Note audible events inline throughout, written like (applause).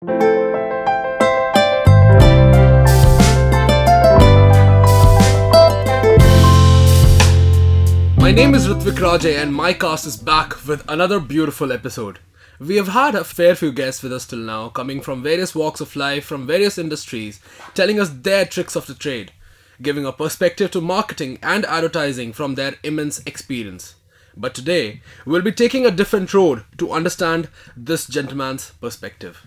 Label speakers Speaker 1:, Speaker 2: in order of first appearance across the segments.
Speaker 1: My name is Ritvik Rajay, and my cast is back with another beautiful episode. We have had a fair few guests with us till now, coming from various walks of life, from various industries, telling us their tricks of the trade, giving a perspective to marketing and advertising from their immense experience. But today, we'll be taking a different road to understand this gentleman's perspective.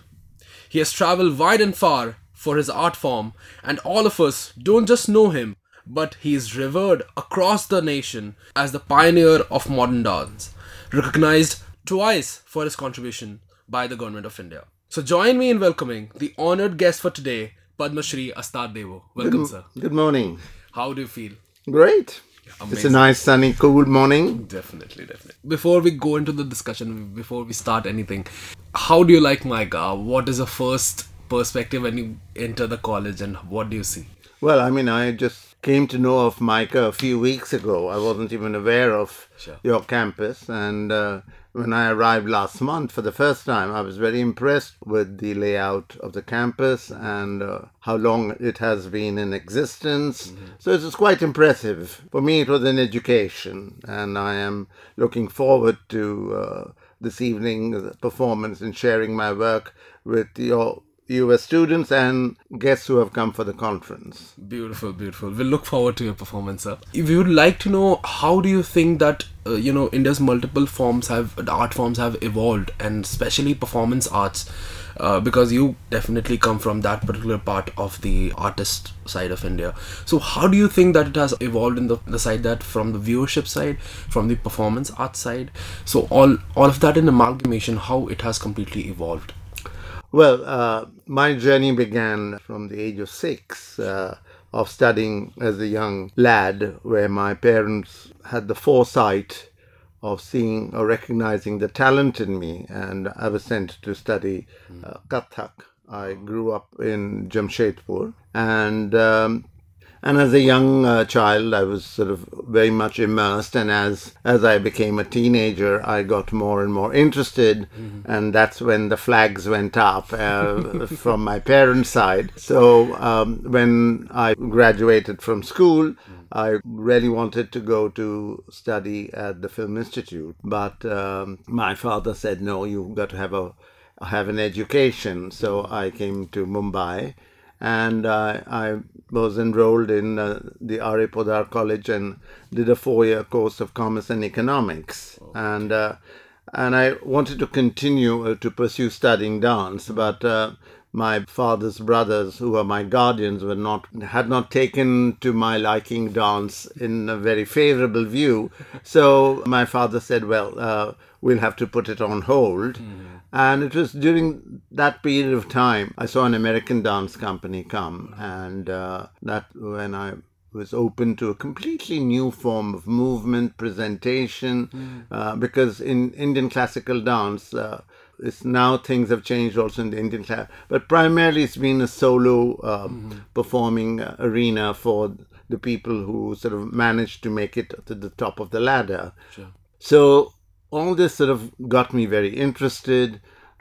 Speaker 1: He has traveled wide and far for his art form, and all of us don't just know him, but he is revered across the nation as the pioneer of modern dance, recognized twice for his contribution by the Government of India. So join me in welcoming the honored guest for today, Padma Shri Astad Deboo. Welcome, sir.
Speaker 2: Good morning.
Speaker 1: How do you feel?
Speaker 2: Great. It's a nice, sunny, cool morning.
Speaker 1: Definitely, definitely. Before we go into the discussion, before we start anything, how do you like MICA? What is the first perspective when you enter the college and what do you see?
Speaker 2: Well, I mean, I just came to know of MICA a few weeks ago. I wasn't even aware of
Speaker 1: Sure.
Speaker 2: your campus. And uh, when I arrived last month for the first time, I was very impressed with the layout of the campus and uh, how long it has been in existence. So it was quite impressive. For me, it was an education. And I am looking forward to uh, this evening's performance and sharing my work with your US students and guests who have come for the conference.
Speaker 1: Beautiful, beautiful. We'll look forward to your performance, sir. If you would like to know, how do you think that uh, you know India's multiple forms have art forms have evolved, and especially performance arts, uh, because you definitely come from that particular part of the artist side of India. So how do you think that it has evolved in the, the side that from the viewership side, from the performance art side? So all all of that in amalgamation, how it has completely evolved.
Speaker 2: Well, uh, my journey began from the age of six uh, of studying as a young lad, where my parents had the foresight of seeing or recognizing the talent in me, and I was sent to study uh, Kathak. I grew up in Jamshedpur, and um, and as a young uh, child, I was sort of very much immersed. And as as I became a teenager, I got more and more interested, and that's when the flags went up uh, (laughs) from my parents' side. So um, when I graduated from school. I really wanted to go to study at the Film Institute, but um, my father said, "No, you've got to have a have an education." So I came to Mumbai, and uh, I was enrolled in uh, the R.A. Podar College and did a four-year course of commerce and economics. And uh, and I wanted to continue uh, to pursue studying dance, but uh, my father's brothers, who were my guardians, were not had not taken to my liking dance in a very favorable view. (laughs) So my father said, "Well, uh, we'll have to put it on hold." And it was during that period of time I saw an American dance company come, and uh, that when I was open to a completely new form of movement presentation, uh, because in Indian classical dance. Uh, it's now things have changed also in the Indian class, but primarily it's been a solo um, performing uh, arena for the people who sort of managed to make it to the top of the ladder. So all this sort of got me very interested.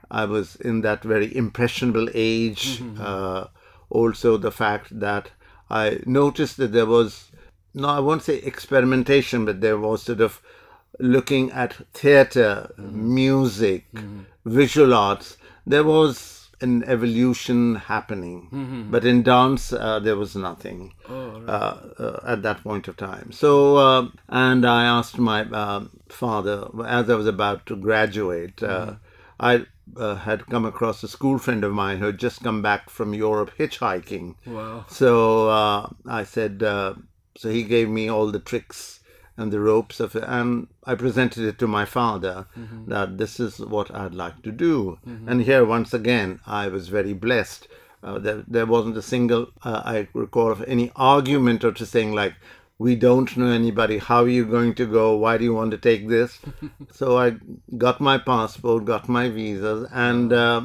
Speaker 2: I was in that very impressionable age. Mm-hmm. Uh, also, the fact that I noticed that there was, no, I won't say experimentation, but there was sort of looking at theater, mm-hmm. music, mm-hmm. visual arts. There was an evolution happening, but in dance, uh, there was nothing uh, uh, at that point of time. So, uh, and I asked my uh, father as I was about to graduate. Uh, I uh, had come across a school friend of mine who had just come back from Europe hitchhiking.
Speaker 1: Wow.
Speaker 2: So uh, I said, uh, so he gave me all the tricks and the ropes of it, and I presented it to my father that this is what I'd like to do. And here, once again, I was very blessed. Uh, there, there wasn't a single, uh, I recall, of any argument or to saying like, we don't know anybody. How are you going to go? Why do you want to take this? (laughs) so I got my passport, got my visas, and uh,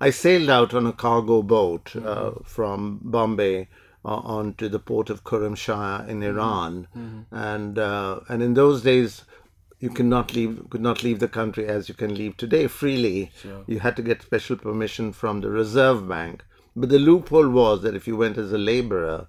Speaker 2: I sailed out on a cargo boat uh, from Bombay onto the port of Khorramshahr in Iran, and uh, and in those days, you cannot leave could not leave the country as you can leave today freely. You had to get special permission from the Reserve Bank. But the loophole was that if you went as a laborer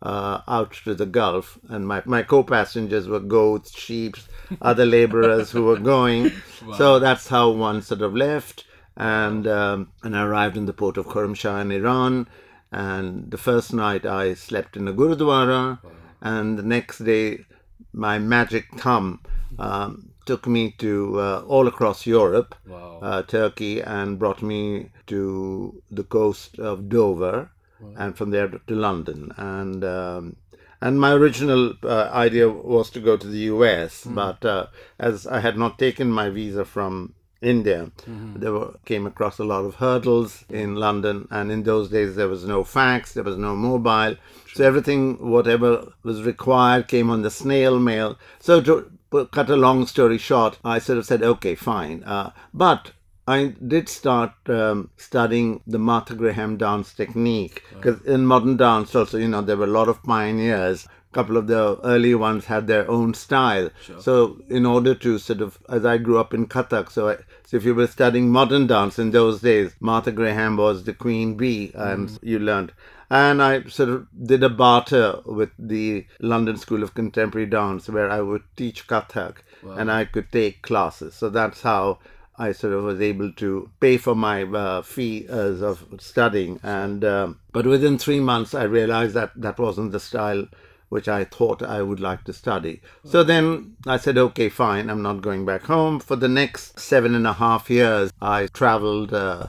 Speaker 2: uh, out to the Gulf, and my, my co-passengers were goats, sheep, (laughs) other laborers who were going. So that's how one sort of left, and um, and I arrived in the port of Khorramshahr in Iran. And the first night I slept in a gurudwara, and the next day my magic thumb um, took me to uh, all across Europe,
Speaker 1: Wow.
Speaker 2: uh, Turkey, and brought me to the coast of Dover, and from there to London. And um, and my original uh, idea was to go to the U.S., but uh, as I had not taken my visa from India, there were, came across a lot of hurdles in London, and in those days there was no fax, there was no mobile, so everything, whatever was required, came on the snail mail. So to cut a long story short, I sort of said, okay, fine, uh, but. I did start um, studying the Martha Graham dance technique because in modern dance also, you know, there were a lot of pioneers. Couple of the early ones had their own style. So in order to sort of, as I grew up in Kathak, so I, so if you were studying modern dance in those days, Martha Graham was the queen bee, and you learned. And I sort of did a barter with the London School of Contemporary Dance, where I would teach Kathak, and I could take classes. So that's how I sort of was able to pay for my uh, fee as of studying. And um, but within three months, I realized that that wasn't the style which I thought I would like to study. So then I said, okay, fine, I'm not going back home. For the next seven and a half years, I traveled. Uh,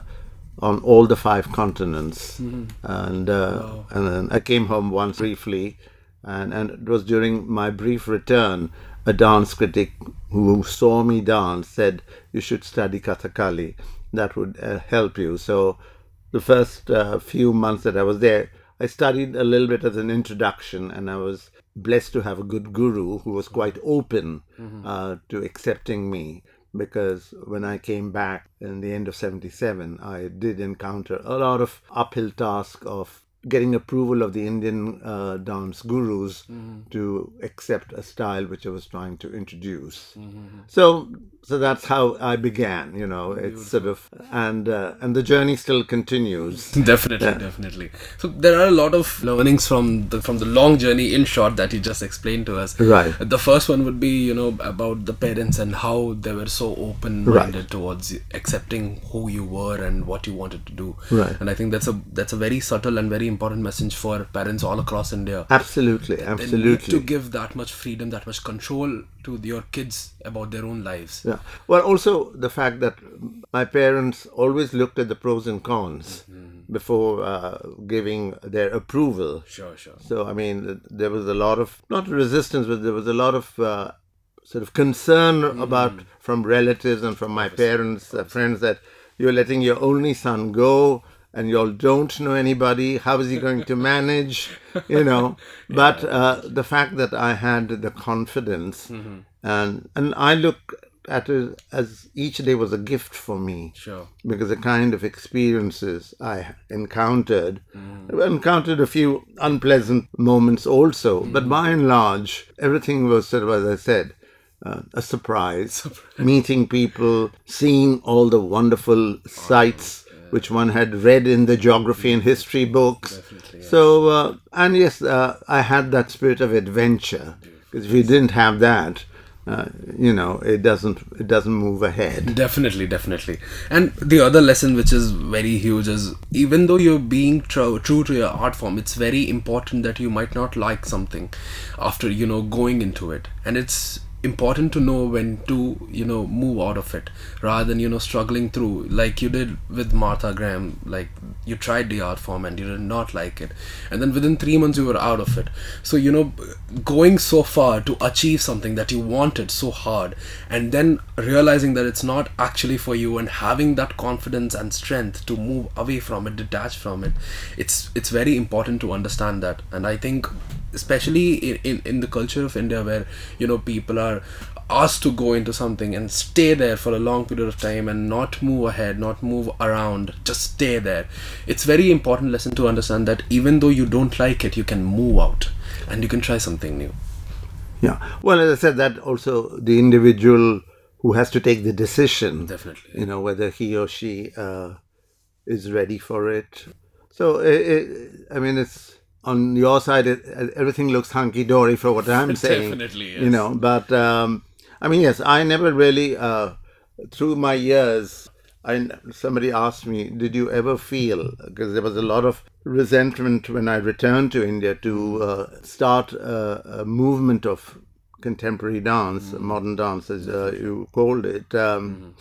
Speaker 2: on all the five continents, and uh, and then I came home once briefly, and and it was during my brief return, a dance critic who saw me dance said you should study Kathakali, that would uh, help you. So the first uh, few months that I was there, I studied a little bit as an introduction, and I was blessed to have a good guru who was quite open uh, to accepting me. Because when I came back in the end of 77, I did encounter a lot of uphill task of getting approval of the Indian uh, dance gurus to accept a style which I was trying to introduce. So, so that's how I began. You know, it's sort of and uh, and the journey still continues. (laughs)
Speaker 1: definitely definitely so there are a lot of learnings from the from the long journey in short that you just explained to us
Speaker 2: Right.
Speaker 1: the first one would be you know about the parents and how they were so open minded towards accepting who you were and what you wanted to do
Speaker 2: Right.
Speaker 1: and i think that's a that's a very subtle and very important message for parents all across india
Speaker 2: Absolutely, absolutely.
Speaker 1: to give that much freedom that much control to your kids about their own lives.
Speaker 2: Yeah. Well, also the fact that my parents always looked at the pros and cons before uh, giving their approval.
Speaker 1: sure sure.
Speaker 2: So, I mean, there was a lot of, not resistance, but there was a lot of uh, sort of concern about from relatives and from my parents, uh, friends, that you're letting your only son go and you all don't know anybody. How is he going to manage? You know, (laughs) but uh, the fact that I had the confidence and, and I look at it as each day was a gift for me.
Speaker 1: Sure.
Speaker 2: Because the kind of experiences I encountered, I encountered a few unpleasant moments also, but by and large, everything was sort of, as I said, uh, a surprise. Meeting people, seeing all the wonderful sights which one had read in the geography and history books. So, uh, and yes, uh, I had that spirit of adventure because if you didn't have that, uh, you know, it doesn't it doesn't move ahead.
Speaker 1: Definitely, definitely. And the other lesson, which is very huge, is even though you're being tr- true to your art form, it's very important that you might not like something after you know going into it, and it's important to know when to you know move out of it rather than you know struggling through like you did with Martha Graham like you tried the art form and you did not like it. And then within 3 months you were out of it. So you know going so far to achieve something that you wanted so hard and then realizing that it's not actually for you and having that confidence and strength to move away from it detach from it it's it's very important to understand that. And i think especially in, in, in the culture of india where you know people are asked to go into something and stay there for a long period of time and not move ahead not move around just stay there it's very important lesson to understand that even though you don't like it you can move out and you can try something new
Speaker 2: Yeah. Well, as I said, that also the individual who has to take the decision,
Speaker 1: Definitely.
Speaker 2: you know, whether he or she uh, is ready for it. So, it, it, I mean, it's on your side, it, everything looks hunky dory for what I'm (laughs) saying.
Speaker 1: Definitely,
Speaker 2: You know, but um, I mean, yes, I never really, uh, through my years, I, somebody asked me, did you ever feel, because there was a lot of resentment when I returned to India to uh, start a, a movement of contemporary dance, modern dance, as uh, you called it, um,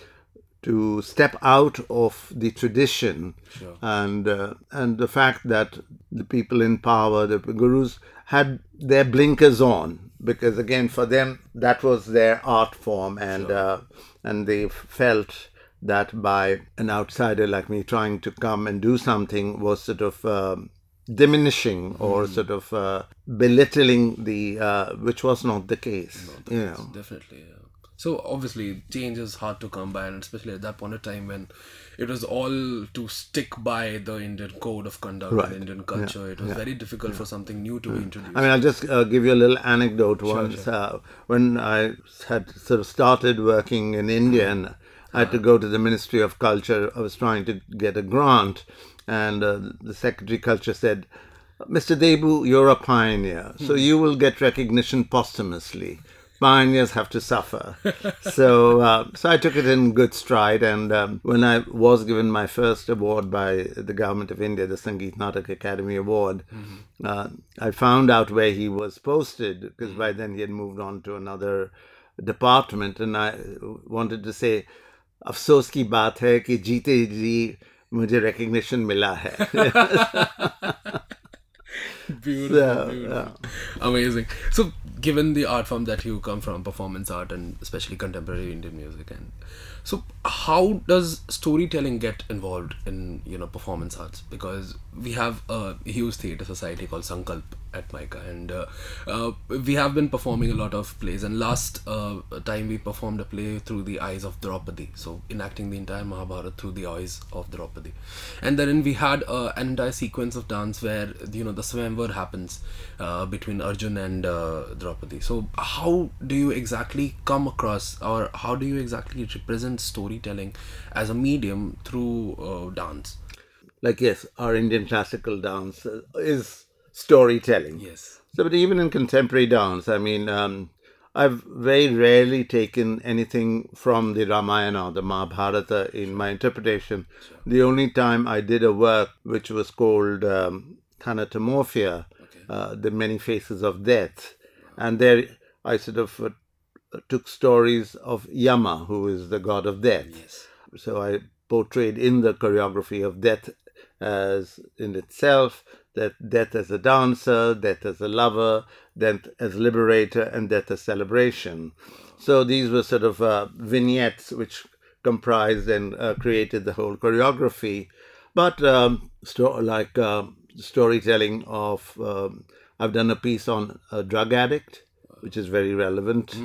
Speaker 2: to step out of the tradition and uh, and the fact that the people in power, the gurus, had their blinkers on because again for them that was their art form and uh, and they felt that by an outsider like me trying to come and do something was sort of um diminishing or sort of uh, belittling the uh, which was not the case you know.
Speaker 1: Definitely, yeah. So obviously, change is hard to come by, and especially at that point of time when it was all to stick by the Indian code of conduct,
Speaker 2: Right.
Speaker 1: and Indian culture. It was very difficult for something new to be introduced.
Speaker 2: I mean, I'll just uh, give you a little anecdote. Once, Uh, when I had sort of started working in India and I had to go to the Ministry of Culture, I was trying to get a grant, and uh, the Secretary of Culture said, Mr. Deboo, you're a pioneer, so you will get recognition posthumously pioneers have to suffer. so, uh, so I took it in good stride. And um, when I was given my first award by the government of India, the Sangeet Natak Akademi Award, mm-hmm. uh, I found out where he was posted because by mm-hmm. then he had moved on to another department. And I wanted to say, "Afsos ki baat hai ki jite ji." मुझे recognition मिला है
Speaker 1: beautiful, beautiful. amazing. So, given the art form that you come from, performance art and especially contemporary Indian music, and so how does storytelling get involved in you know performance arts? Because we have a huge theatre society called Sankalp at Mica, and uh, uh, we have been performing a lot of plays. And last uh, time we performed a play through the eyes of Draupadi, so enacting the entire Mahabharata through the eyes of Draupadi, and then we had uh, an entire sequence of dance where you know the Swayamvar happens uh, between Arjun and uh, Draupadi. So how do you exactly come across, or how do you exactly represent storytelling as a medium through dance?
Speaker 2: Like yes, our Indian classical dance uh, is storytelling.
Speaker 1: Yes.
Speaker 2: So, but even in contemporary dance, I mean, um, I've very rarely taken anything from the Ramayana or the Mahabharata in my interpretation. The only time I did a work which was called um, Thanatomorphia, uh, The Many Faces of Death, and there I sort of uh, took stories of Yama, who is the god of death.
Speaker 1: Yes.
Speaker 2: So I portrayed in the choreography of death as in itself, that death as a dancer, death as a lover, death as liberator, and death as celebration. So these were sort of uh, vignettes which comprised and uh, created the whole choreography. But um, sto- like uh, storytelling of, um, I've done a piece on a drug addict, which is very relevant.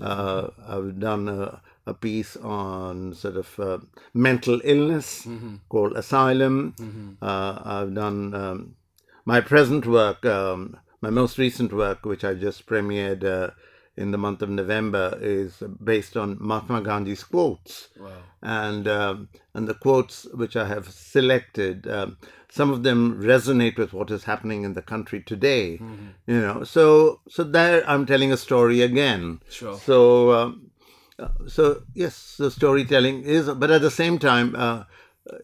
Speaker 2: Uh, I've done a, a piece on sort of uh, mental illness called Asylum. Uh, I've done um, my present work, um, my most recent work, which I just premiered uh, in the month of November, is based on Mahatma Gandhi's quotes
Speaker 1: Wow.
Speaker 2: and um, and the quotes which I have selected, um, some of them resonate with what is happening in the country today. You know, so so there I'm telling a story again.
Speaker 1: Sure.
Speaker 2: So um, so yes, so storytelling is, but at the same time, uh,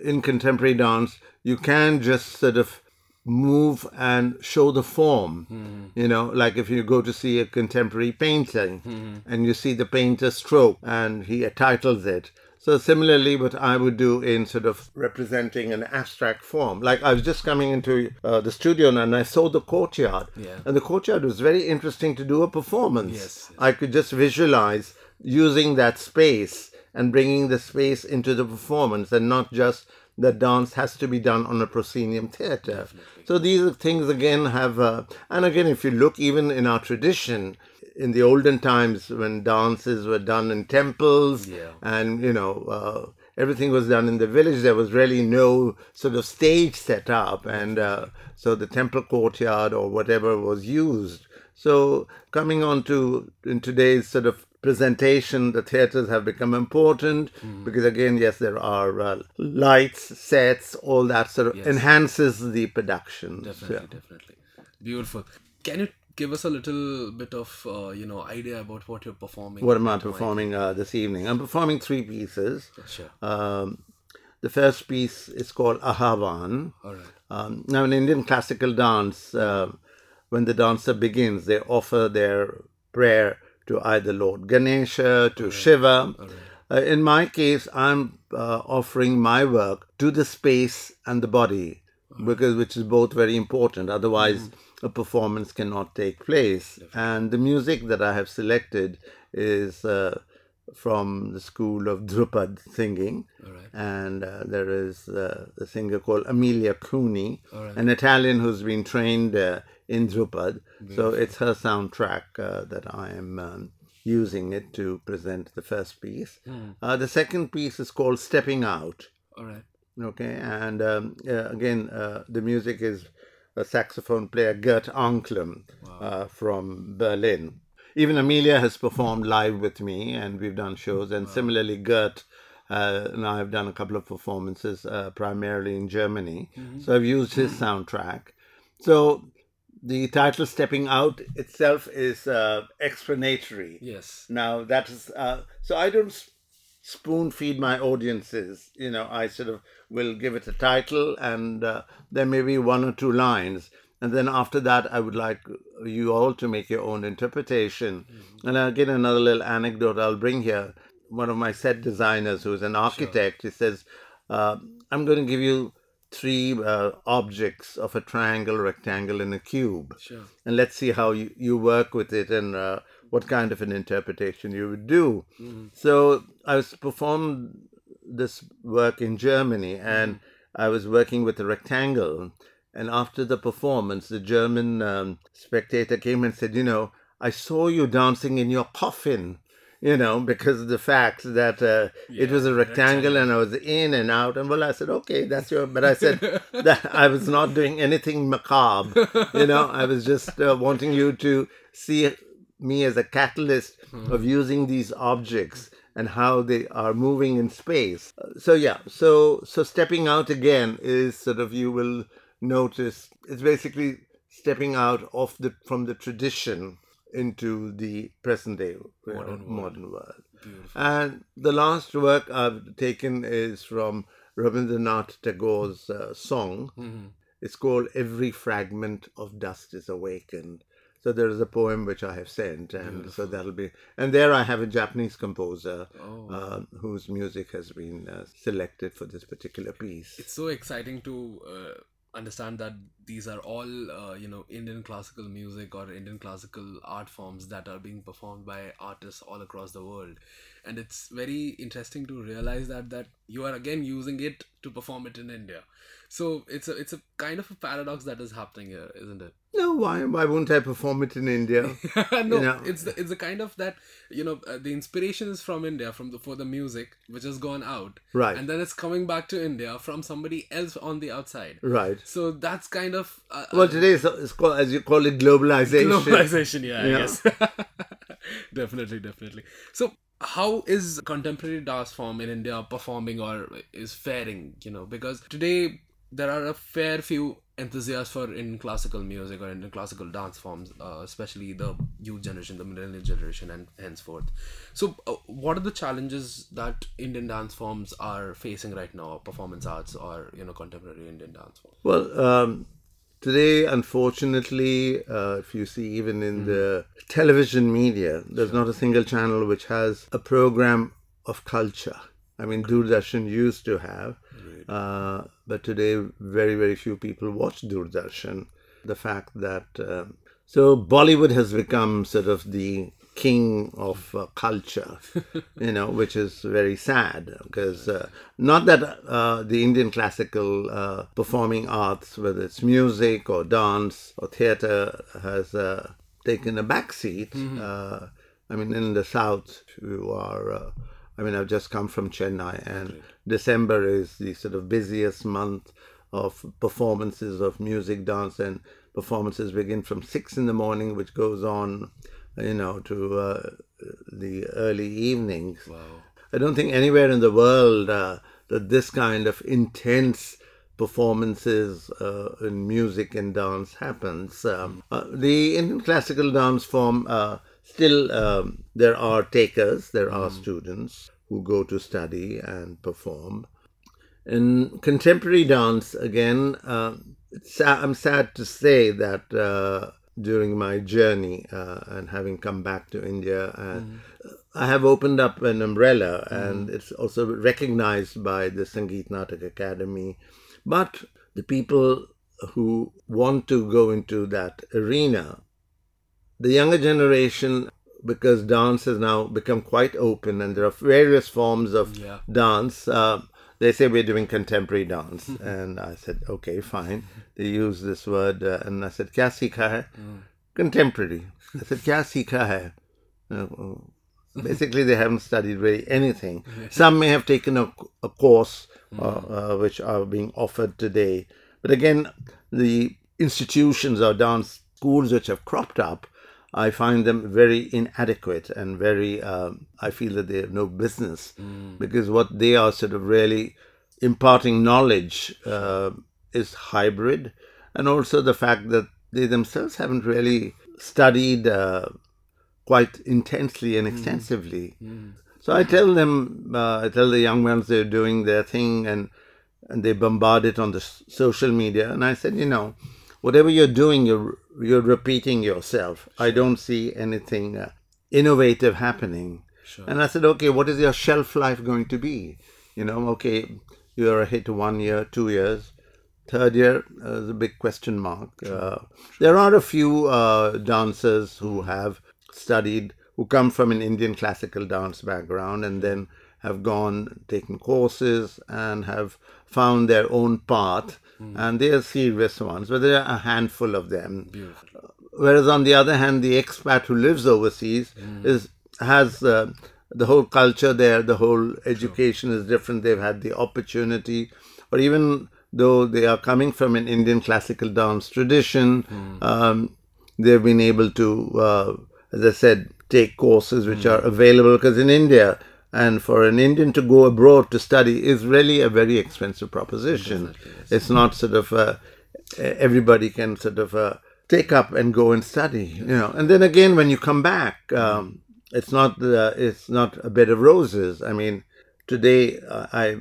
Speaker 2: in contemporary dance, you can just sort of move and show the form. You know, like if you go to see a contemporary painting and you see the painter stroke and he titles it. So similarly, what I would do in sort of representing an abstract form, like I was just coming into uh, the studio and I saw the courtyard,
Speaker 1: Yeah.
Speaker 2: and the courtyard was very interesting to do a performance.
Speaker 1: Yes, yes.
Speaker 2: I could just visualize using that space and bringing the space into the performance and not just the dance has to be done on a proscenium theater. So these things again have, uh, and again, if you look even in our tradition, in the olden times when dances were done in temples
Speaker 1: Yeah.
Speaker 2: and, you know, uh, everything was done in the village, there was really no sort of stage set up. And uh, so the temple courtyard or whatever was used So coming on to in today's sort of presentation, the theaters have become important because again, yes, there are uh, lights, sets, all that sort of
Speaker 1: Yes.
Speaker 2: enhances the production.
Speaker 1: Definitely, definitely. Beautiful. Can you give us a little bit of uh, you know idea about what you're performing?
Speaker 2: What am I performing uh, this evening? I'm performing three pieces.
Speaker 1: Sure.
Speaker 2: Um, the first piece is called Ahavan.
Speaker 1: All right.
Speaker 2: Um, now, in Indian classical dance, uh, when the dancer begins, they offer their prayer to either Lord Ganesha, to Shiva. Uh, in my case, I'm uh, offering my work to the space and the body, because which is both very important. Otherwise, a performance cannot take place. And the music that I have selected is uh, from the school of Dhrupad singing
Speaker 1: right.
Speaker 2: and uh, there is uh, a singer called Amelia
Speaker 1: Cuni,
Speaker 2: an Italian who's been trained uh, in Dhrupad. So it's her soundtrack uh, that I am um, using it to present the first piece. Uh, the second piece is called Stepping Out.
Speaker 1: All right.
Speaker 2: Okay, and um, uh, again, uh, the music is a saxophone player Gert Anklam uh, from Berlin. Even Amelia has performed live with me, and we've done shows. And similarly, Gert uh, and I have done a couple of performances, uh, primarily in Germany. So I've used his soundtrack. So the title "Stepping Out" itself is uh, explanatory.
Speaker 1: Yes.
Speaker 2: Now that is uh, so I don't s- spoon feed my audiences. You know, I sort of will give it a title, and uh, there may be one or two lines, and then after that, I would like you all to make your own interpretation. And again, another little anecdote I'll bring here. One of my set designers, who is an architect, he says, uh, "I'm going to give you." Three uh, objects of a triangle, rectangle, and a cube
Speaker 1: Sure.
Speaker 2: and let's see how you, you work with it and uh, what kind of an interpretation you would do. So I was performed this work in Germany and I was working with a rectangle. And after the performance, the German um, spectator came and said, You know, I saw you dancing in your coffin. You know, because of the fact that uh, it was a rectangle and I was in and out. And well, I said, okay, that's your. But I said (laughs) that I was not doing anything macabre. You know, I was just uh, wanting you to see me as a catalyst of using these objects and how they are moving in space. So yeah, so so stepping out again is sort of you will notice it's basically stepping out of the from the tradition into the present day uh,
Speaker 1: Modern world.
Speaker 2: modern world.
Speaker 1: Beautiful.
Speaker 2: And the last work I've taken is from Rabindranath Tagore's uh, song.
Speaker 1: Mm-hmm.
Speaker 2: It's called Every Fragment of Dust is Awakened. So there is a poem which I have sent, and so that'll be. And there I have a Japanese composer
Speaker 1: Oh.
Speaker 2: uh, whose music has been uh, selected for this particular piece.
Speaker 1: It's so exciting to uh, understand that these are all uh, you know Indian classical music or Indian classical art forms that are being performed by artists all across the world, and it's very interesting to realize that that you are again using it to perform it in India. So it's a it's a kind of a paradox that is happening here, isn't it?
Speaker 2: No, why? Why wouldn't I perform it in India? (laughs)
Speaker 1: no,
Speaker 2: know.
Speaker 1: it's the it's the kind of that you know uh, the inspiration is from India from the for the music which has gone out,
Speaker 2: Right.
Speaker 1: And then it's coming back to India from somebody else on the outside.
Speaker 2: right.
Speaker 1: So that's kind of uh,
Speaker 2: Well, today is it's called, as you call it, globalization.
Speaker 1: globalization. Yeah, I guess. (laughs) definitely, definitely. So how is contemporary dance form in India performing or is faring? You know, because today there are a fair few enthusiasts for Indian classical music or Indian classical dance forms, uh, especially the youth generation, the millennial generation, and henceforth. So, uh, what are the challenges that Indian dance forms are facing right now, performance arts or you know contemporary Indian dance forms?
Speaker 2: Well, um, today, unfortunately, uh, if you see even in the television media, there's not a single channel which has a program of culture. I mean, Doordarshan used to have, uh, but today, very, very few people watch Doordarshan. The fact that um so Bollywood has become sort of the king of uh, culture, (laughs) you know, which is very sad because uh, not that uh, the Indian classical uh, performing arts, whether it's music or dance or theater, has uh, taken a backseat. Uh, I mean, in the south, you are. Uh, I mean, I've just come from Chennai, and December is the sort of busiest month of performances of music, dance, and performances begin from six in the morning, which goes on, you know, to uh, the early evenings.
Speaker 1: Wow.
Speaker 2: I don't think anywhere in the world uh, that this kind of intense performances uh, in music and dance happens. Um, uh, the Indian classical dance form uh, still um, there are takers, there are students who go to study and perform. In contemporary dance, again, uh, it's I'm sad to say that uh, during my journey uh, and having come back to India, uh, I have opened up an umbrella, and it's also recognized by the Sangeet Natak Akademi. But the people who want to go into that arena, the younger generation, because dance has now become quite open, and there are various forms of
Speaker 1: Yeah.
Speaker 2: dance. Uh, they say we're doing contemporary dance. Mm-hmm. and I said, okay, fine. They use this word. Uh, and I said, kya sikha hai? Mm. Contemporary. I said, kya sikha hai? Uh, uh, basically, they haven't studied really anything. (laughs) Some may have taken a, a course mm. uh, uh, which are being offered today. But again, the institutions or dance schools which have cropped up I find them very inadequate and very, um, I feel that they have no business because what they are sort of really imparting knowledge uh, is hybrid. And also the fact that they themselves haven't really studied uh, quite intensely and extensively. So I tell them, uh, I tell the young ones they're doing their thing and, and they bombard it on the s- social media. And I said, you know, whatever you're doing, you're, you're repeating yourself. I don't see anything uh, innovative happening. And I said, okay, what is your shelf life going to be? You know, okay, you're a hit one year, two years. Third year uh, is a big question mark. Uh, there are a few uh, dancers who have studied, who come from an Indian classical dance background and then have gone, taken courses, and have found their own path. And they are serious ones, but there are a handful of them. Whereas on the other hand, the expat who lives overseas is has uh, the whole culture there, the whole education is different. They've had the opportunity, or even though they are coming from an Indian classical dance tradition, um, they've been able to, uh, as I said, take courses which are available. Because in India, and for an Indian to go abroad to study is really a very expensive proposition. It's not sort of uh, everybody can sort of uh, take up and go and study, you know. And then again, when you come back, um, it's not the, it's not a bed of roses. I mean, today uh, I,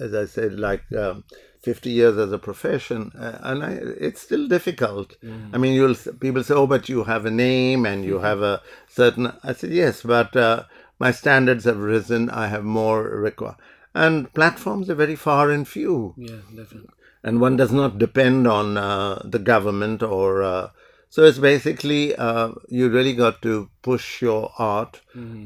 Speaker 2: as I said, like. Um, 50 years as a profession uh, and I, it's still difficult i mean you'll people say oh but you have a name and you have a certain i said yes but uh, my standards have risen i have more require and platforms are very far and few
Speaker 1: Yeah, definitely.
Speaker 2: and one does not depend on uh, the government or uh, so it's basically uh, you really got to push your art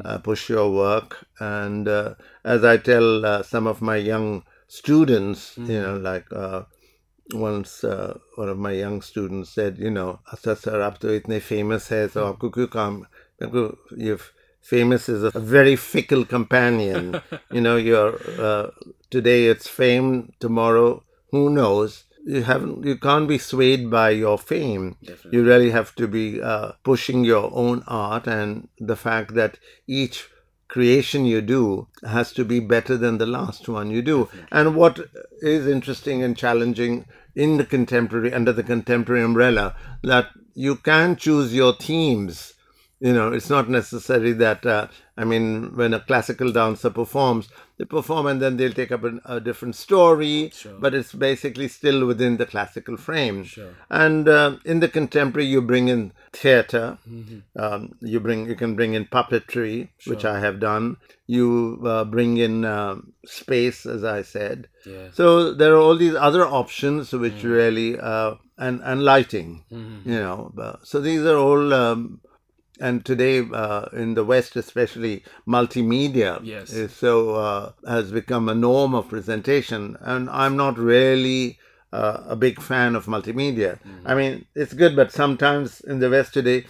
Speaker 2: uh, push your work and uh, as i tell uh, some of my young students you know like uh, once uh, one of my young students said you know अच्छा sir आप तो इतने famous है तो आपको क्यों काम क्योंकि you famous is a very fickle companion. (laughs) You know you're uh, today it's fame tomorrow who knows? You haven't you can't be swayed by your fame. You really have to be uh, pushing your own art and the fact that each creation you do has to be better than the last one you do. And what is interesting and challenging in the contemporary under the contemporary umbrella that you can choose your themes you know it's not necessary that uh, i mean when a classical dancer performs they perform and then they'll take up a, a different story sure. but it's basically still within the classical frame. Sure. and uh, in the contemporary you bring in theater um, you bring you can bring in puppetry which i have done. You uh, bring in um space as i said.
Speaker 1: Yeah.
Speaker 2: so there are all these other options which really uh, and and lighting you know so these are all um, and today uh, in the west especially multimedia
Speaker 1: Yes.
Speaker 2: is so uh, has become a norm of presentation. And i'm not really uh, a big fan of multimedia. I mean it's good but sometimes in the west today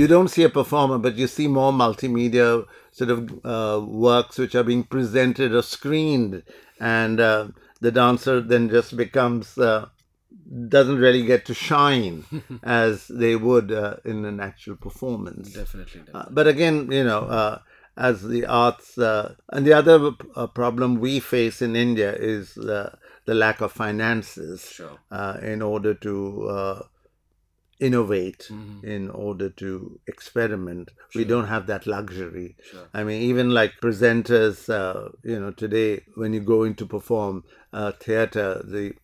Speaker 2: you don't see a performer but you see more multimedia sort of uh, works which are being presented or screened. And uh, the dancer then just becomes uh, doesn't really get to shine (laughs) as they would uh, in an actual performance.
Speaker 1: Definitely. definitely.
Speaker 2: Uh, but again, you know, uh, as the arts, uh, and the other uh, problem we face in India is uh, the lack of finances
Speaker 1: Sure.
Speaker 2: uh, in order to uh, innovate,
Speaker 1: Mhm.
Speaker 2: in order to experiment. We don't have that luxury.
Speaker 1: Sure.
Speaker 2: I mean, even like presenters, uh, you know, today when you go in to perform uh, theater, the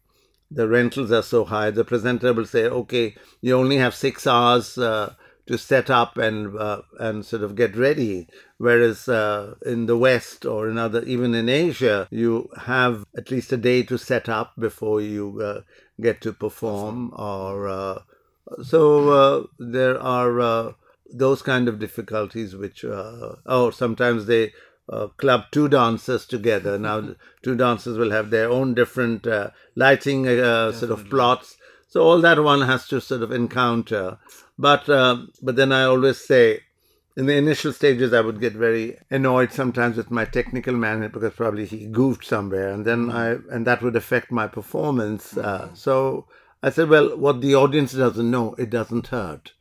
Speaker 2: the rentals are so high. The presenter will say, "Okay, you only have six hours uh, to set up and uh, and sort of get ready." Whereas uh, in the West or in other, even in Asia, you have at least a day to set up before you uh, get to perform. Or uh, so uh, there are those kind of difficulties which, oh, sometimes they uh, club two dancers together. Now, (laughs) two dancers will have their own different uh, lighting uh, sort of plots. So all that one has to sort of encounter. But uh, but then I always say, in the initial stages, I would get very annoyed sometimes with my technical manager because probably he goofed somewhere, and then I and that would affect my performance. Uh, so I said, well, what the audience doesn't know, it doesn't hurt.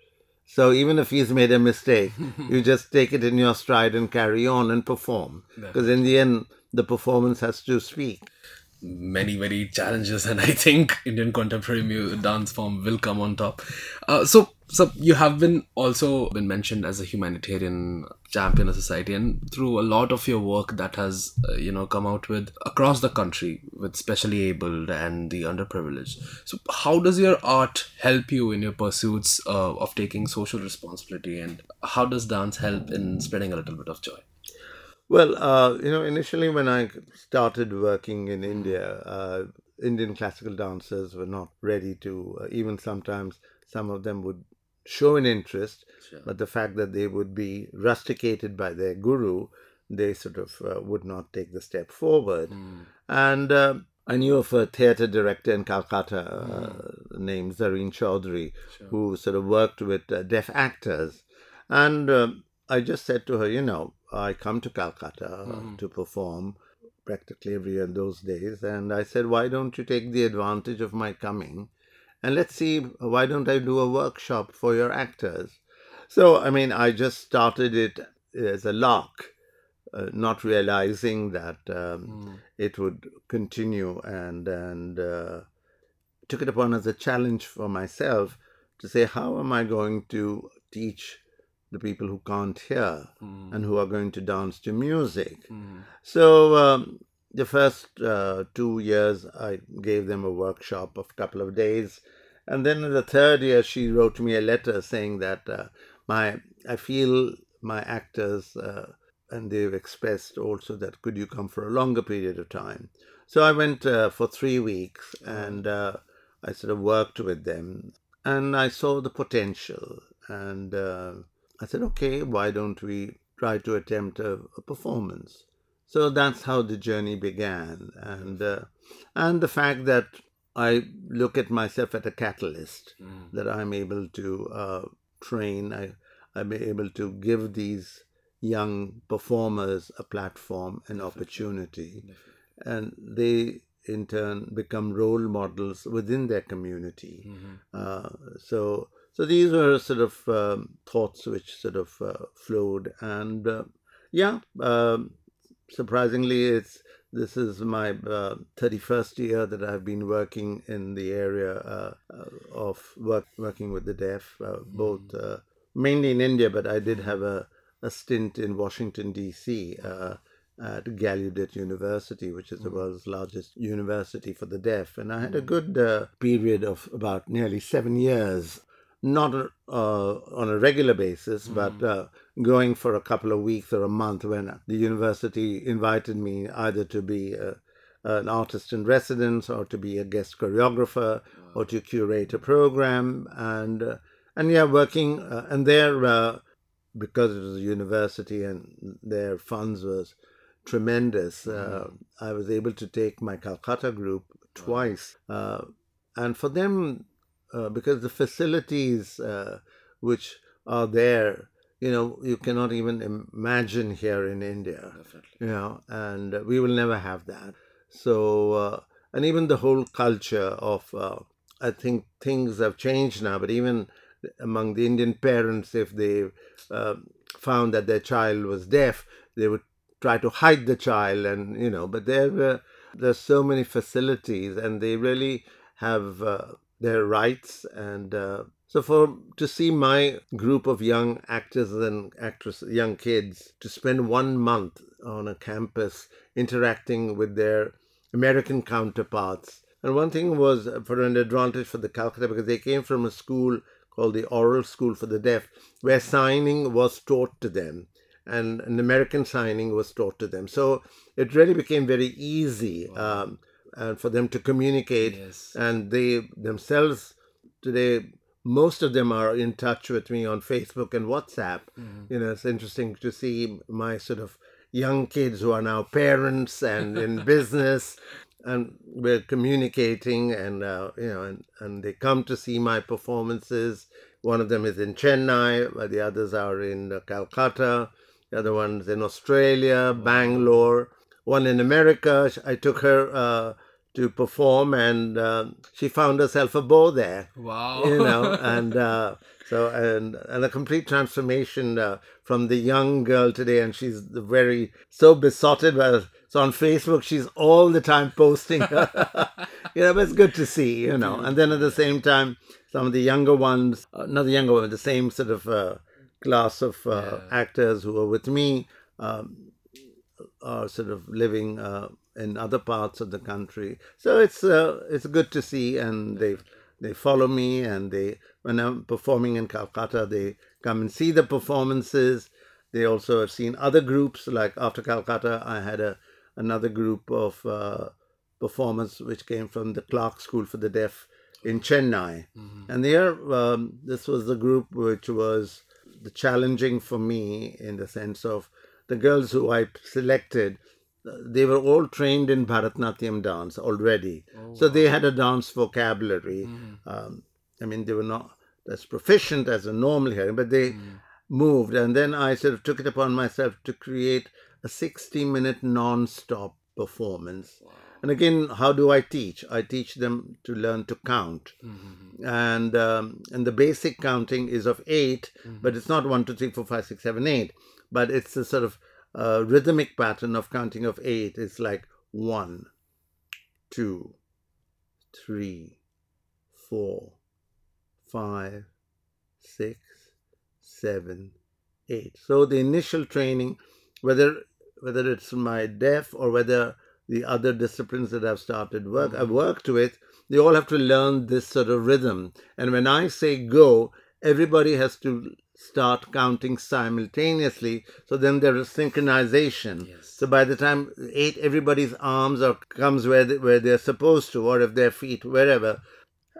Speaker 2: So even if he's made a mistake, (laughs) you just take it in your stride and carry on and perform. Because in the end, the performance has to speak.
Speaker 1: many very challenges and i think indian contemporary dance form will come on top uh, so so you have been also been mentioned as a humanitarian champion of society and through a lot of your work that has uh, you know come out with across the country with specially abled and the underprivileged. So how does your art help you in your pursuits uh, of taking social responsibility and how does dance help in spreading a little bit of joy?
Speaker 2: Well, uh, you know, initially when I started working in India, uh, Indian classical dancers were not ready to, uh, even sometimes some of them would show an interest,
Speaker 1: Sure.
Speaker 2: but the fact that they would be rusticated by their guru, they sort of uh, would not take the step forward. And uh, I knew of a theatre director in Calcutta uh, named Zareen Chaudhry who sort of worked with uh, deaf actors. And um I just said to her, you know, I come to Calcutta uh, to perform practically every year in those days. And I said, why don't you take the advantage of my coming? And let's see, why don't I do a workshop for your actors? So, I mean, I just started it as a lark, uh, not realizing that um, it would continue and, and uh, took it upon as a challenge for myself to say, how am I going to teach the people who can't hear and who are going to dance to music? So um, the first uh, two years, I gave them a workshop of a couple of days, and then in the third year, she wrote me a letter saying that uh, my I feel my actors uh, and they've expressed also that could you come for a longer period of time. So I went uh, for three weeks and uh, I sort of worked with them, and I saw the potential, and uh, I said, okay, why don't we try to attempt a, a performance? So that's how the journey began, and uh, and the fact that I look at myself as a catalyst, that I'm able to uh, train, I I'm able to give these young performers a platform, an opportunity, and they in turn become role models within their community. Uh, so so these were sort of um, thoughts which sort of uh, flowed, and uh, yeah. Um, surprisingly, it's this is my uh, 31st year that I've been working in the area uh, of work, working with the deaf, uh, both uh, mainly in India, but I did have a, a stint in Washington, D.C. Uh, at Gallaudet University, which is the world's largest university for the deaf. And I had a good uh, period of about nearly seven years not uh, on a regular basis, but uh, going for a couple of weeks or a month when the university invited me either to be a, an artist in residence or to be a guest choreographer or to curate a program. And uh, and yeah working uh, and there uh, because it was a university and their funds was tremendous uh, i was able to take my calcutta group twice uh, and for them uh, because the facilities uh, which are there, you know, you cannot even imagine here in India,
Speaker 1: Definitely.
Speaker 2: you know, and we will never have that. So, uh, and even the whole culture of. Uh, I think things have changed now, but even among the Indian parents, if they uh, found that their child was deaf, they would try to hide the child, and you know. But there were there's so many facilities, and they really have uh, their rights and. Uh, so for to see my group of young actors and actresses, young kids, to spend one month on a campus interacting with their American counterparts. And one thing was for an advantage for the Calcutta because they came from a school called the Oral School for the Deaf, where signing was taught to them and an American signing was taught to them. So it really became very easy um, and for them to communicate.
Speaker 1: Yes.
Speaker 2: And they themselves today, most of them are in touch with me on Facebook and WhatsApp. You know, it's interesting to see my sort of young kids who are now parents and in (laughs) business. And we're communicating, and uh, you know, and, and they come to see my performances. One of them is in Chennai, while the others are in uh, Calcutta the other one's in Australia, Bangalore, one in America. I took her uh, to perform, and uh, she found herself a beau there.
Speaker 1: Wow.
Speaker 2: You know, (laughs) and uh, so and and a complete transformation uh, from the young girl today, and she's very so besotted. Well, so on Facebook, she's all the time posting. (laughs) you know, but it's good to see. You know, and then at the same time, some of the younger ones, uh, not the younger ones, the same sort of uh, class of uh, actors who are with me um, are sort of living uh, in other parts of the country. So it's uh, it's good to see, and they they follow me, and they when I'm performing in Calcutta, they come and see the performances. They also have seen other groups. Like after Calcutta, I had a another group of uh, performers which came from the Clarke School for the Deaf in Chennai, and there um, this was the group which was the challenging for me in the sense of the girls who I selected, they were all trained in Bharatnatyam dance already. so they had a dance vocabulary. Um, I mean, they were not as proficient as a normal hearing, but they moved. And then I sort of took it upon myself to create a 60 minute non stop performance. And again, how do I teach? I teach them to learn to count, and um, and the basic counting is of 8 but it's not one, two, three, four, five, six, seven, eight. But it's a sort of uh, rhythmic pattern of counting of eight. It's like one, two, three, four, five, six, seven, eight. So the initial training, whether whether it's my deaf or whether the other disciplines that I've started work, I've worked with, they all have to learn this sort of rhythm. And when I say go, everybody has to start counting simultaneously. So then there is synchronization.
Speaker 1: Yes.
Speaker 2: So by the time eight, everybody's arms are comes where they, where they're supposed to, or if their feet wherever.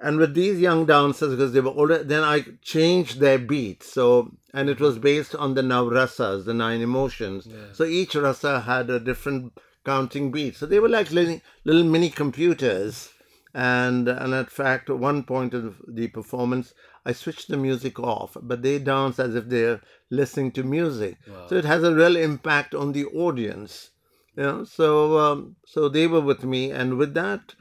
Speaker 2: And with these young dancers, because they were older, then I changed their beat. So, and it was based on the navrasas, the nine emotions. So each rasa had a different counting beat. So they were like little, little mini computers. And, and in fact, at one point of the performance, I switched the music off, but they dance as if they're listening to music. So it has a real impact on the audience. You know, so um, so they were with me, and with that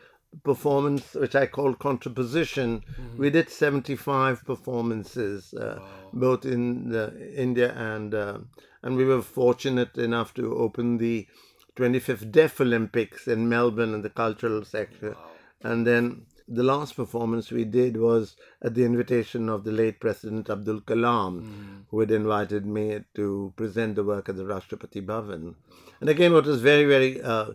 Speaker 2: performance, which I call contraposition, we did seventy five performances, uh, both in uh, India and uh, and we were fortunate enough to open the twenty fifth Deaf Olympics in Melbourne in the cultural sector, and then the last performance we did was at the invitation of the late President Abdul Kalam, who had invited me to present the work at the Rashtrapati Bhavan. And again, what was very, very uh,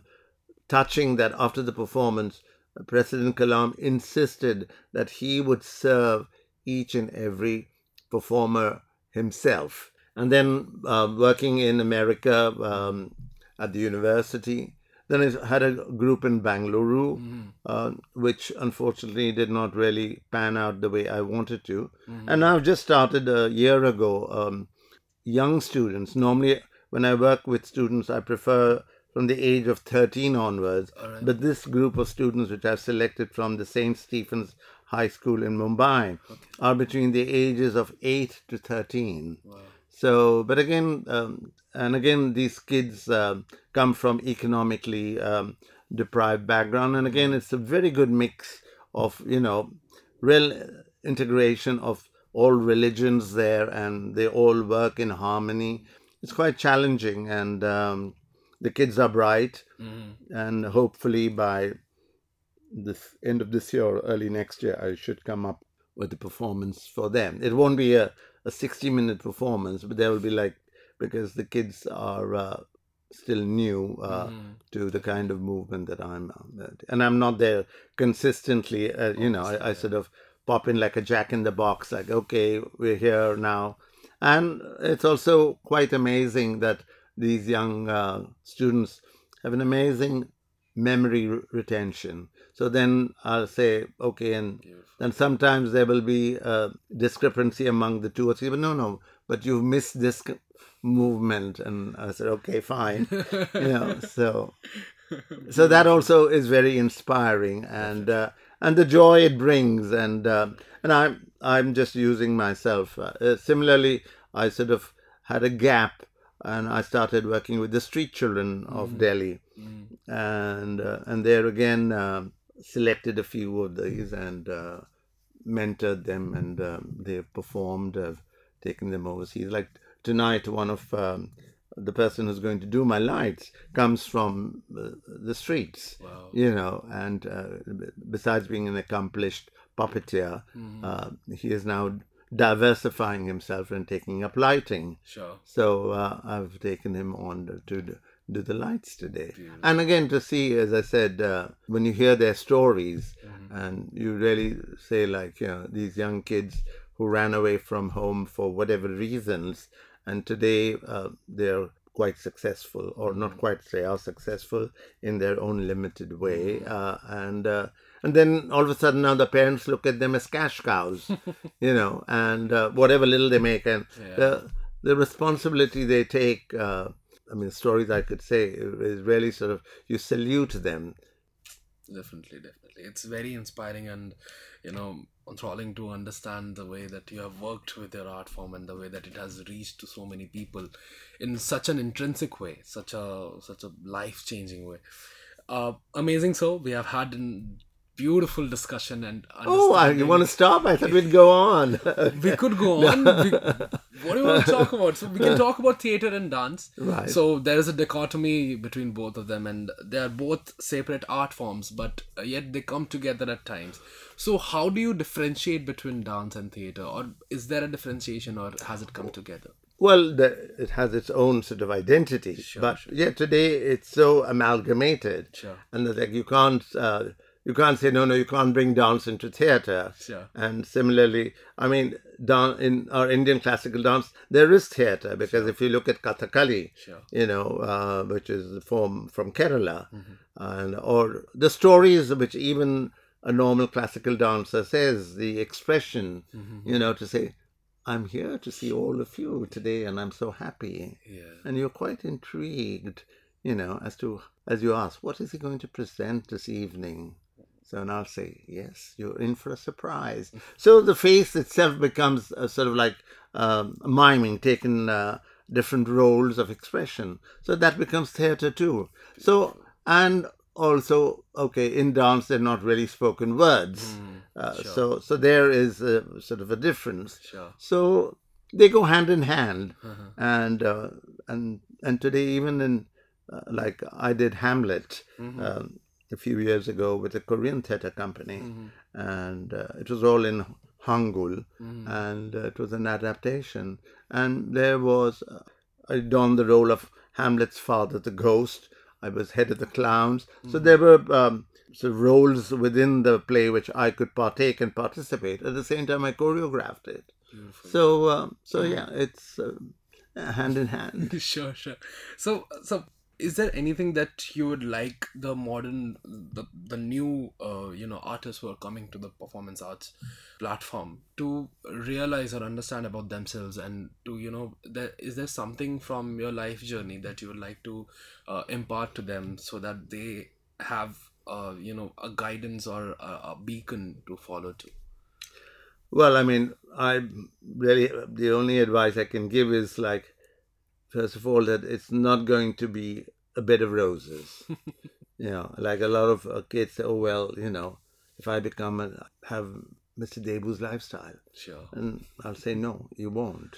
Speaker 2: touching that after the performance, President Kalam insisted that he would serve each and every performer himself. And then uh, working in America um, at the university, then I had a group in Bangalore, uh, which unfortunately did not really pan out the way I wanted to. And I've just started a year ago. Um, young students, normally when I work with students, I prefer from the age of 13 onwards. But this group of students, which I've selected from the St. Stephen's High School in Mumbai, are between the ages of 8 to 13. So, but again, um, and again, these kids um come from economically um, deprived background. And again, it's a very good mix of, you know, real integration of all religions there and they all work in harmony. It's quite challenging and um, the kids are bright and hopefully by the end of this year or early next year, I should come up with a performance for them. It won't be a, a 60 minute performance, but there will be like, because the kids are uh, still new uh, to the kind of movement that I'm, uh, and I'm not there consistently. Uh, you know, I, I sort of pop in like a jack in the box, like, okay, we're here now. And it's also quite amazing that these young uh, students have an amazing memory re- retention. So then I'll say, okay, and then sometimes there will be a discrepancy among the two or three, but no, no, but you've missed this movement. And I said, okay, fine. (laughs) you know, so (laughs) so that also is very inspiring. And uh, and the joy it brings. And uh, and I'm I'm just using myself. Uh, uh, similarly, I sort of had a gap and I started working with the street children of Delhi, and uh, and there again um selected a few of these and uh, mentored them, and um, they've performed. I've taken them overseas. Like tonight, one of um, the person who's going to do my lights comes from uh, the streets,
Speaker 1: Wow.
Speaker 2: you know, and uh, besides being an accomplished puppeteer, uh, he is now diversifying himself and taking up lighting.
Speaker 1: Sure.
Speaker 2: So uh, I've taken him on to, do the lights today. And again, to see, as I said, uh, when you hear their stories and you really say, like, you know, these young kids who ran away from home for whatever reasons, and today uh, they're quite successful, or not quite, they are successful in their own limited way. Uh, and uh, and then all of a sudden now the parents look at them as cash cows, (laughs) you know, and uh, whatever little they make, and the the responsibility they take. I mean, stories I could say is really sort of you salute them.
Speaker 1: Definitely, definitely. It's very inspiring and, you know, enthralling to understand the way that you have worked with your art form and the way that it has reached to so many people in such an intrinsic way, such a such a life changing way. Uh, amazing. So we have had beautiful discussion and
Speaker 2: Oh, I, you want to stop? I thought we'd go on. (laughs)
Speaker 1: we could go (laughs) on. We, what do you want to talk about? So we can talk about theater and dance.
Speaker 2: Right.
Speaker 1: So there is a dichotomy between both of them, and they are both separate art forms, but yet they come together at times. So how do you differentiate between dance and theater, or is there a differentiation, or has it come together?
Speaker 2: Well, the, it has its own sort of identity, but yeah, today it's so amalgamated,
Speaker 1: Sure.
Speaker 2: and it's like you can't uh, you can't say no, no, you can't bring dance into theater.
Speaker 1: Sure.
Speaker 2: And similarly, I mean, dan- in our Indian classical dance, there is theater because if you look at Kathakali,
Speaker 1: Sure.
Speaker 2: you know, uh, which is the form from Kerala, and or the stories which even a normal classical dancer says, the expression, you know, to say, I'm here to see all of you today and I'm so happy.
Speaker 1: Yeah.
Speaker 2: And you're quite intrigued, you know, as to, as you ask, what is he going to present this evening? So, and I'll say, yes, you're in for a surprise. so the face itself becomes a sort of like um, miming, taking uh, different roles of expression. So that becomes theater too. So, and also, okay, in dance, they're not really spoken words. uh, So, so there is a, sort of a difference.
Speaker 1: Sure.
Speaker 2: So they go hand in hand, and uh, and and today even in uh, like I did Hamlet um, a few years ago with a Korean theater company, and uh, it was all in Hangul, and uh, it was an adaptation, and there was uh, I donned the role of Hamlet's father, the ghost. I was head of the clowns, so there were. Um, so roles within the play which I could partake and participate. At the same time, I choreographed it. So, uh, so yeah, it's uh, hand in hand. (laughs)
Speaker 1: sure, sure. So, so is there anything that you would like the modern, the the new, uh, you know, artists who are coming to the performance arts platform to realize or understand about themselves, and to you know, there is there something from your life journey that you would like to uh, impart to them so that they have, uh, you know, a guidance or a, a beacon to follow to.
Speaker 2: Well, I mean, I really the only advice I can give is like, first of all, that it's not going to be a bed of roses. (laughs) You know, like a lot of uh, kids say, oh, well, you know, if I become a, have Mr. Deboo's lifestyle.
Speaker 1: Sure.
Speaker 2: And I'll say, no, you won't.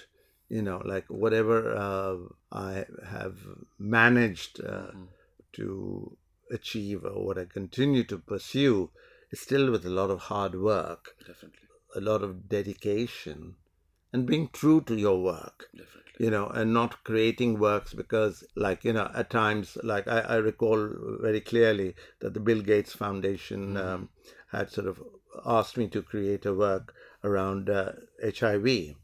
Speaker 2: You know, like whatever uh, I have managed uh, to achieve or what I continue to pursue is still with a lot of hard work,
Speaker 1: Definitely.
Speaker 2: a lot of dedication, and being true to your work
Speaker 1: Definitely.
Speaker 2: You know, and not creating works because, like, you know, at times, like, I, I recall very clearly that the Bill Gates Foundation um, had sort of asked me to create a work around uh, HIV.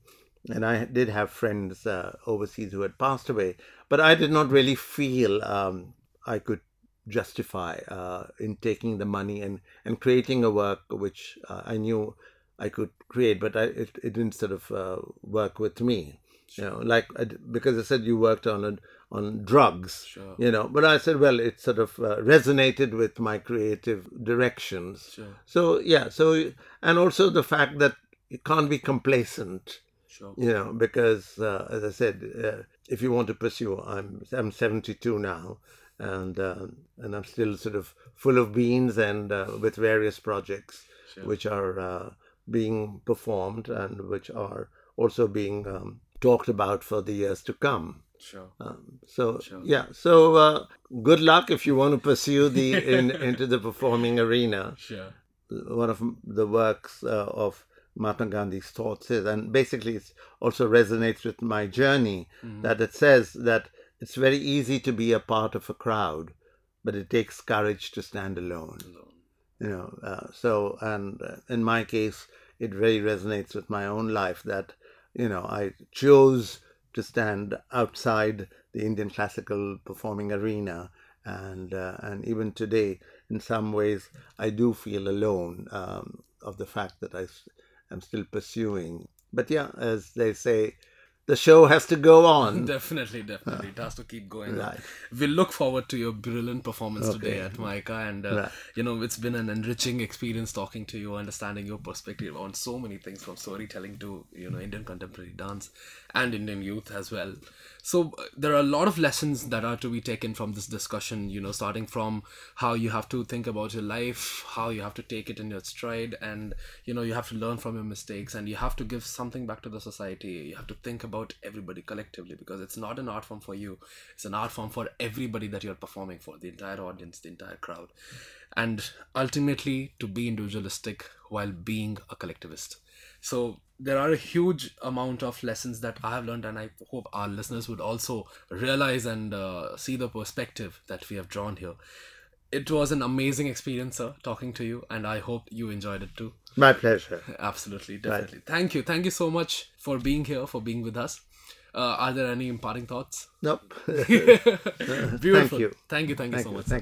Speaker 2: And I did have friends uh, overseas who had passed away, but I did not really feel um, I could justify uh, in taking the money and, and creating a work which uh, I knew I could create, but I, it, it didn't sort of uh, work with me. You know, like because I said you worked on a, on drugs,
Speaker 1: Sure.
Speaker 2: you know, but I said, well, it sort of uh, resonated with my creative directions.
Speaker 1: Sure.
Speaker 2: So yeah, so and also the fact that you can't be complacent
Speaker 1: Sure.
Speaker 2: you know because uh, as i said uh, if you want to pursue i'm i'm 72 now and uh, and i'm still sort of full of beans and uh, with various projects
Speaker 1: Sure.
Speaker 2: which are uh, being performed and which are also being um, talked about for the years to come
Speaker 1: Sure.
Speaker 2: um, so
Speaker 1: Sure.
Speaker 2: yeah so uh, good luck if you want to pursue the in, (laughs) into the performing arena
Speaker 1: Sure.
Speaker 2: one of the works uh, of Mahatma Gandhi's thoughts is, and basically it also resonates with my journey, that it says that it's very easy to be a part of a crowd, but it takes courage to stand alone.
Speaker 1: Alone.
Speaker 2: You know, uh, so and uh, in my case, it very resonates with my own life that you know I chose to stand outside the Indian classical performing arena, and uh, and even today, in some ways, I do feel alone um, of the fact that I am still pursuing. But yeah, as they say, the show has to go on. (laughs)
Speaker 1: Definitely, definitely. it has to keep going.
Speaker 2: Right.
Speaker 1: We look forward to your brilliant performance today
Speaker 2: Okay.
Speaker 1: at MICA, and uh,
Speaker 2: Right.
Speaker 1: you know it's been an enriching experience talking to you, understanding your perspective on so many things from storytelling to you know Indian contemporary dance and Indian youth as well. So uh, there are a lot of lessons that are to be taken from this discussion. You know, starting from how you have to think about your life, how you have to take it in your stride, and you know you have to learn from your mistakes, and you have to give something back to the society. You have to think about everybody collectively because it's not an art form for you; it's an art form for everybody that you're performing for, the entire audience, the entire crowd, and ultimately to be individualistic while being a collectivist. So there are a huge amount of lessons that I have learned, and I hope our listeners would also realize and uh, see the perspective that we have drawn here. It was an amazing experience, sir, talking to you, and I hope you enjoyed it too.
Speaker 2: My pleasure. (laughs)
Speaker 1: Absolutely, definitely. Thank you, thank you so much for being here, for being with us. Uh, are there any imparting thoughts?
Speaker 2: Nope. (laughs) (laughs)
Speaker 1: Beautiful.
Speaker 2: Thank you.
Speaker 1: Thank you, thank you
Speaker 2: Thank
Speaker 1: so
Speaker 2: you.
Speaker 1: much.
Speaker 2: Thank